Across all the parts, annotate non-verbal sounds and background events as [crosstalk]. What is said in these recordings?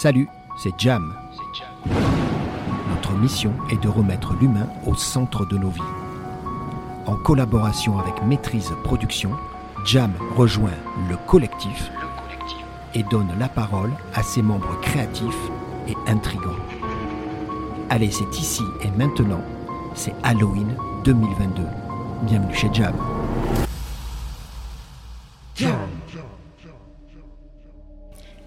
Salut, c'est Jam. Notre mission est de remettre l'humain au centre de nos vies. En collaboration avec Maîtrise Production, Jam rejoint le collectif et donne la parole à ses membres créatifs et intrigants. Allez, c'est ici et maintenant, c'est Halloween 2022. Bienvenue chez Jam.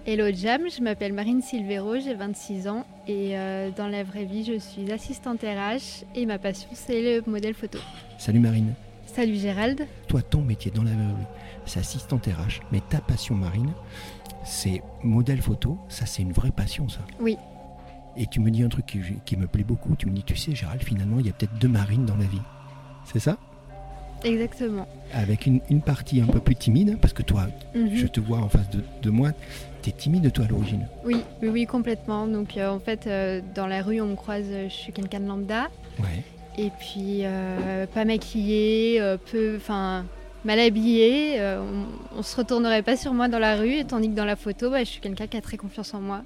Hello Jam, je m'appelle Marine Silvero, j'ai 26 ans et euh, dans la vraie vie je suis assistante RH et ma passion c'est le modèle photo. Salut Marine. Salut Gérald. Toi, ton métier dans la vraie vie, c'est assistante RH, mais ta passion Marine, c'est modèle photo, ça c'est une vraie passion ça. Oui. Et tu me dis un truc qui, qui me plaît beaucoup, tu me dis, tu sais Gérald, finalement il y a peut-être deux Marines dans la vie. C'est ça? Exactement. Avec une, une partie un peu plus timide, parce que toi, Mhm. je te vois en face de, de moi, tu es timide toi à l'origine. Oui, oui, oui, complètement. Donc euh, en fait, euh, dans la rue, on me croise, euh, je suis quelqu'un de lambda. Ouais. Et puis, euh, pas maquillée, peu, enfin, mal habillée. on, on se retournerait pas sur moi dans la rue, tandis que dans la photo, bah, je suis quelqu'un qui a très confiance en moi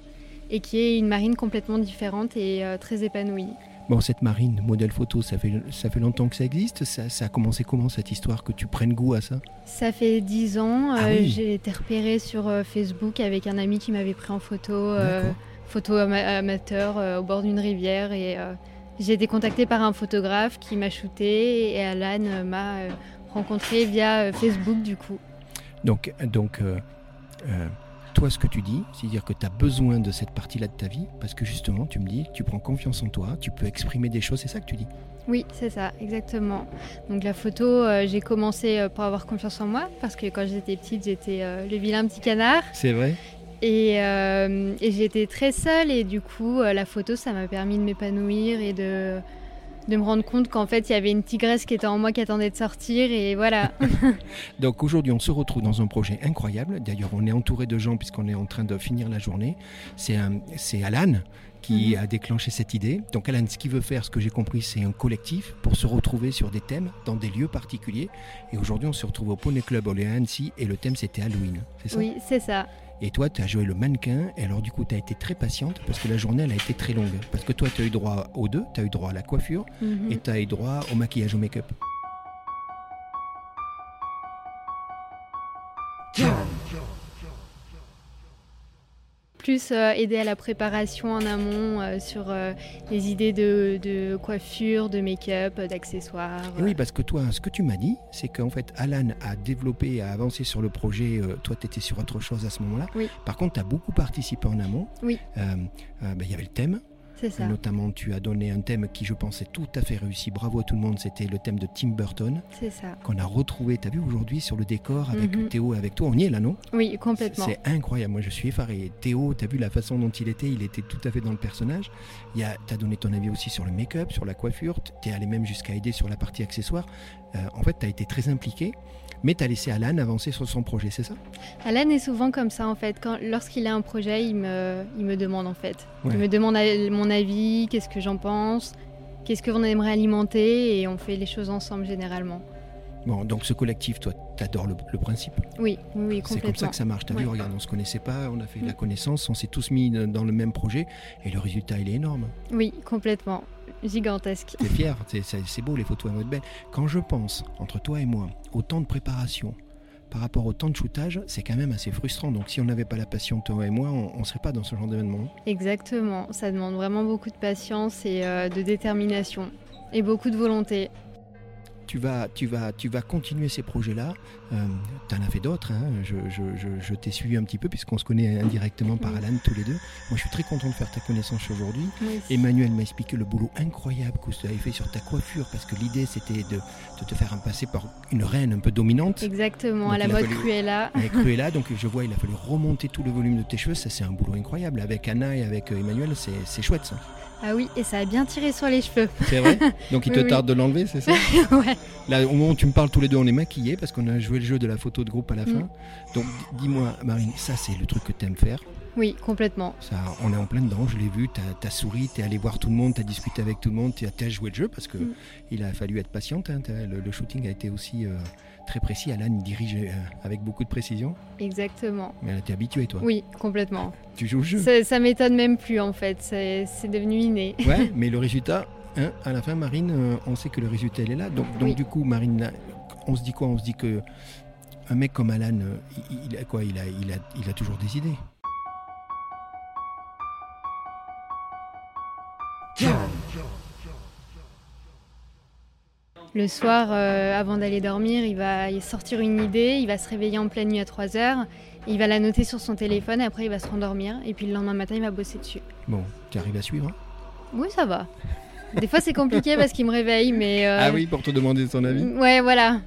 et qui est une marine complètement différente et très épanouie. Bon, cette marine, modèle photo, ça fait, ça fait longtemps que ça existe. Ça, ça a commencé comment cette histoire que tu prennes goût à ça? Ça fait dix ans, Ah euh, oui. j'ai été repérée sur euh, Facebook avec un ami qui m'avait pris en photo, euh, photo ama- amateur euh, au bord d'une rivière et j'ai été contactée par un photographe qui m'a shooté et Alan m'a rencontrée via Facebook du coup. Donc, donc toi, ce que tu dis, c'est-à-dire que tu as besoin de cette partie-là de ta vie, parce que justement, tu me dis, tu prends confiance en toi, tu peux exprimer des choses, c'est ça que tu dis. Oui, c'est ça, exactement. Donc la photo, euh, j'ai commencé euh, pour avoir confiance en moi parce que quand j'étais petite, j'étais euh, le vilain petit canard. C'est vrai. Et, euh, et j'étais très seule et du coup, la photo, ça m'a permis de m'épanouir et de, de me rendre compte qu'en fait, il y avait une tigresse qui était en moi qui attendait de sortir et voilà. [laughs] Donc aujourd'hui, on se retrouve dans un projet incroyable. D'ailleurs, on est entouré de gens puisqu'on est en train de finir la journée. C'est Alan qui Mhm. a déclenché cette idée. Donc Alan, ce qu'il veut faire, ce que j'ai compris, c'est un collectif pour se retrouver sur des thèmes dans des lieux particuliers. Et aujourd'hui, on se retrouve au Poney Club Orléans à Annecy et le thème c'était Halloween. C'est ça? Oui, c'est ça. Et toi, tu as joué le mannequin, et alors du coup, tu as été très patiente parce que la journée, elle a été très longue. Parce que toi, tu as eu droit aux deux, tu as eu droit à la coiffure Mhm. et tu as eu droit au maquillage, au make-up. Plus euh, aider à la préparation en amont euh, sur euh, les idées de, de coiffure, de make-up, d'accessoires. Oui, parce que toi, ce que tu m'as dit, c'est qu'en fait, Alan a développé, a avancé sur le projet. toi, tu étais sur autre chose à ce moment-là. Oui. Par contre, tu as beaucoup participé en amont. Oui. Euh, euh, ben, Il y avait le thème. Ça. Notamment, tu as donné un thème qui, je pense, est tout à fait réussi. Bravo à tout le monde. C'était le thème de Tim Burton, C'est ça. qu'on a retrouvé, tu as vu aujourd'hui sur le décor avec Mhm. Théo, avec toi. On y est là, non? Oui, complètement. C'est incroyable, moi je suis effaré. Théo, t'as vu la façon dont il était, il était tout à fait dans le personnage. Il y a- T'as donné ton avis aussi sur le make-up, sur la coiffure, t'es allé même jusqu'à aider sur la partie accessoire. Euh, en fait, t'as été très impliqué, mais t'as laissé Alan avancer sur son projet, c'est ça? Alan est souvent comme ça en fait. Lorsqu'il a un projet, il me, il me demande en fait. Ouais. Il me demande a- mon avis, qu'est-ce que j'en pense, qu'est-ce qu'on aimerait alimenter et on fait les choses ensemble généralement. Bon, donc ce collectif, toi, t'adores le, le principe? Oui, oui, oui, C'est complètement. comme ça que ça marche. T'as vu, Ouais. regarde, on se connaissait pas, on a fait de la Mm. connaissance, on s'est tous mis dans le même projet, et le résultat, il est énorme. Oui, complètement. Gigantesque. T'es fier, c'est- beau, les photos à mode belle. Quand je pense, entre toi et moi, au temps de préparation par rapport au temps de shootage, c'est quand même assez frustrant. Donc si on n'avait pas la passion, toi et moi, on ne serait pas dans ce genre d'événement. Exactement. Ça demande vraiment beaucoup de patience et euh, de détermination et beaucoup de volonté. Tu vas, tu vas, tu vas continuer ces projets-là. Euh, tu en as fait d'autres. hein. Je, je- je- je t'ai suivi un petit peu puisqu'on se connaît indirectement par. Alan tous les deux. Moi, je suis très content de faire ta connaissance aujourd'hui. Emmanuel m'a expliqué le boulot incroyable que tu avais fait sur ta coiffure parce que l'idée c'était de, de te faire passer par une reine un peu dominante. Exactement, Donc, à la mode fallu- Cruella. [laughs] Cruella, donc je vois, il a fallu remonter tout le volume de tes cheveux. Ça, c'est un boulot incroyable. Avec Anna et avec Emmanuel, c'est c'est chouette ça. Ah oui, et ça a bien tiré sur les cheveux. C'est vrai [laughs] Donc il te Oui, tarde de l'enlever, c'est ça [laughs] ouais. Là, au moment où tu me parles tous les deux, on est maquillés parce qu'on a joué le jeu de la photo de groupe à la Mm. fin. Donc, dis-moi, Marine, ça, c'est le truc que tu aimes faire. Oui, complètement. Ça, on est en plein dedans, je l'ai vu, t'as as souri, t'es allé voir tout le monde, t'as discuté avec tout le monde, t'as as joué le jeu parce que Mm. il a fallu être patiente. hein, le, le shooting a été aussi euh, très précis. Alan il dirige euh, avec beaucoup de précision, Exactement. mais t'es habitué toi. Oui, complètement. Tu joues le jeu. Ça, ça m'étonne même plus en fait. C'est devenu inné. Ouais, [laughs] mais le résultat, hein, à la fin, Marine, euh, on sait que le résultat il est là. Donc, donc Oui. du coup, Marine, là, on se dit quoi? On se dit que un mec comme Alan, il, il a quoi? Il a, il, a, il a toujours des idées. Le soir, euh, avant d'aller dormir, il va sortir une idée, il va se réveiller en pleine nuit à 3 heures, il va la noter sur son téléphone, après il va se rendormir, et puis le lendemain matin, il va bosser dessus. Bon, tu arrives à suivre hein? Oui, ça va. Des fois, c'est compliqué parce qu'il me réveille, mais. euh, Ah oui, pour te demander son avis? Ouais, voilà.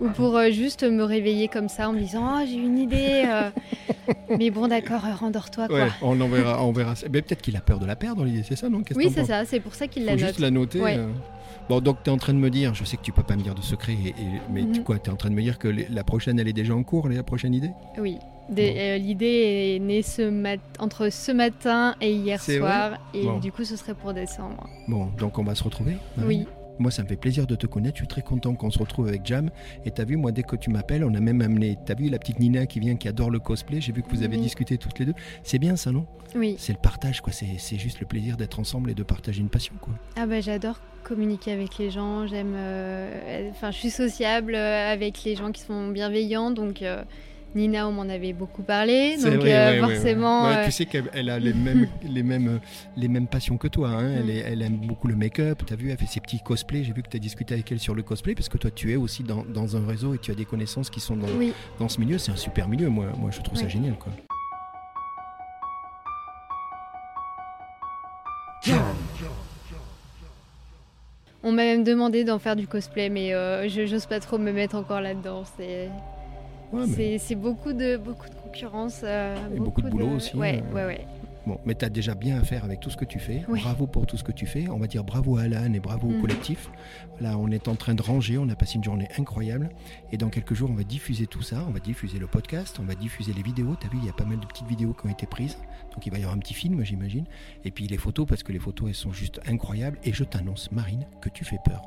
Ou pour euh, juste me réveiller comme ça en me disant Oh, j'ai une idée. euh. [laughs] mais bon, d'accord, euh, rendors-toi, quoi. Ouais, on en verra, on verra. Mais peut-être qu'il a peur de la perdre, l'idée, c'est ça, non? Qu'est-ce que Oui, t'en c'est penses? ça, c'est pour ça qu'il la Faut note. juste la noter. Ouais. euh. Bon, donc tu es en train de me dire, je sais que tu peux pas me dire de secret, et, et- mais tu Mhm. quoi Tu es en train de me dire que les- la prochaine, elle est déjà en cours, la prochaine idée? Oui. Des- Bon. euh, L'idée est née ce mat- entre ce matin et hier C'est soir, et Bon. du coup, ce serait pour décembre. Bon, donc on va se retrouver Marine Oui. Moi, ça me fait plaisir de te connaître. Je suis très content qu'on se retrouve avec Jam. Et t'as vu, moi, dès que tu m'appelles, on a même amené. T'as vu la petite Nina qui vient, qui adore le cosplay. J'ai vu que vous avez Oui. discuté toutes les deux. C'est bien ça, non? Oui. C'est le partage, quoi. C'est c'est juste le plaisir d'être ensemble et de partager une passion, quoi. Ah bah j'adore communiquer avec les gens, j'aime euh, enfin je suis sociable euh, avec les gens qui sont bienveillants donc euh, Nina on m'en avait beaucoup parlé donc vrai, euh, ouais, ouais, ouais. forcément Ouais, euh, tu sais qu'elle elle a les mêmes, [laughs] les mêmes, les mêmes passions que toi. hein. Elle, Mm. est- elle aime beaucoup le make-up. T'as vu, elle fait ses petits cosplays. J'ai vu que tu as discuté avec elle sur le cosplay parce que toi, tu es aussi dans, dans un réseau et tu as des connaissances qui sont dans, oui dans ce milieu. C'est un super milieu. Moi, moi je trouve ça génial, quoi. on m'a même demandé d'en faire du cosplay mais euh, je j'ose pas trop me mettre encore là-dedans c'est Ouais, mais- c'est beaucoup de beaucoup de concurrence euh, Et beaucoup de boulot aussi, ouais euh, ouais ouais Bon, mais tu as déjà bien à faire avec tout ce que tu fais. Oui. Bravo pour tout ce que tu fais. On va dire bravo à Alan et bravo au Mhm. collectif. Là, on est en train de ranger. On a passé une journée incroyable. Et dans quelques jours, on va diffuser tout ça. On va diffuser le podcast. On va diffuser les vidéos. Tu as vu, il y a pas mal de petites vidéos qui ont été prises. Donc, il va y avoir un petit film, j'imagine. Et puis les photos, parce que les photos, elles sont juste incroyables. Et je t'annonce, Marine, que tu fais peur.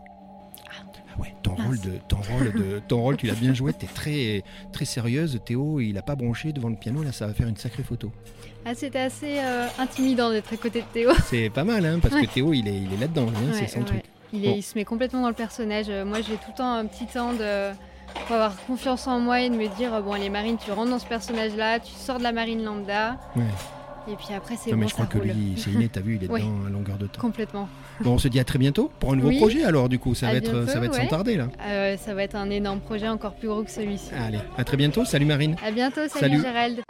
Ah ouais, ton Mince. rôle, de, ton rôle, de, ton rôle, tu l'as bien joué. Tu es très, très sérieuse. Théo, il a pas bronché devant le piano. Là, ça va faire une sacrée photo. ah c'était assez euh, intimidant d'être à côté de Théo [laughs] C'est pas mal, hein, parce que. Théo, il est, il est là-dedans, hein, c'est son ouais. truc. Il, est- Bon. il se met complètement dans le personnage. Euh, Moi, j'ai tout le temps un petit temps de pour avoir confiance en moi et de me dire euh, bon, allez, Marine, tu rentres dans ce personnage-là, tu sors de la marine lambda, Ouais. Et puis après, c'est bon, mais je crois que roule. lui, c'est inné, t'as vu, il est [laughs] Oui. dedans à longueur de temps. Complètement. Bon, on se dit à très bientôt pour un nouveau Oui. projet, alors, du coup, ça À va être, bientôt, ça va être sans tarder, là. Euh, ça va être un énorme projet encore plus gros que celui-ci. Allez, à très bientôt. Salut Marine. À bientôt, salut, Salut. Gérald.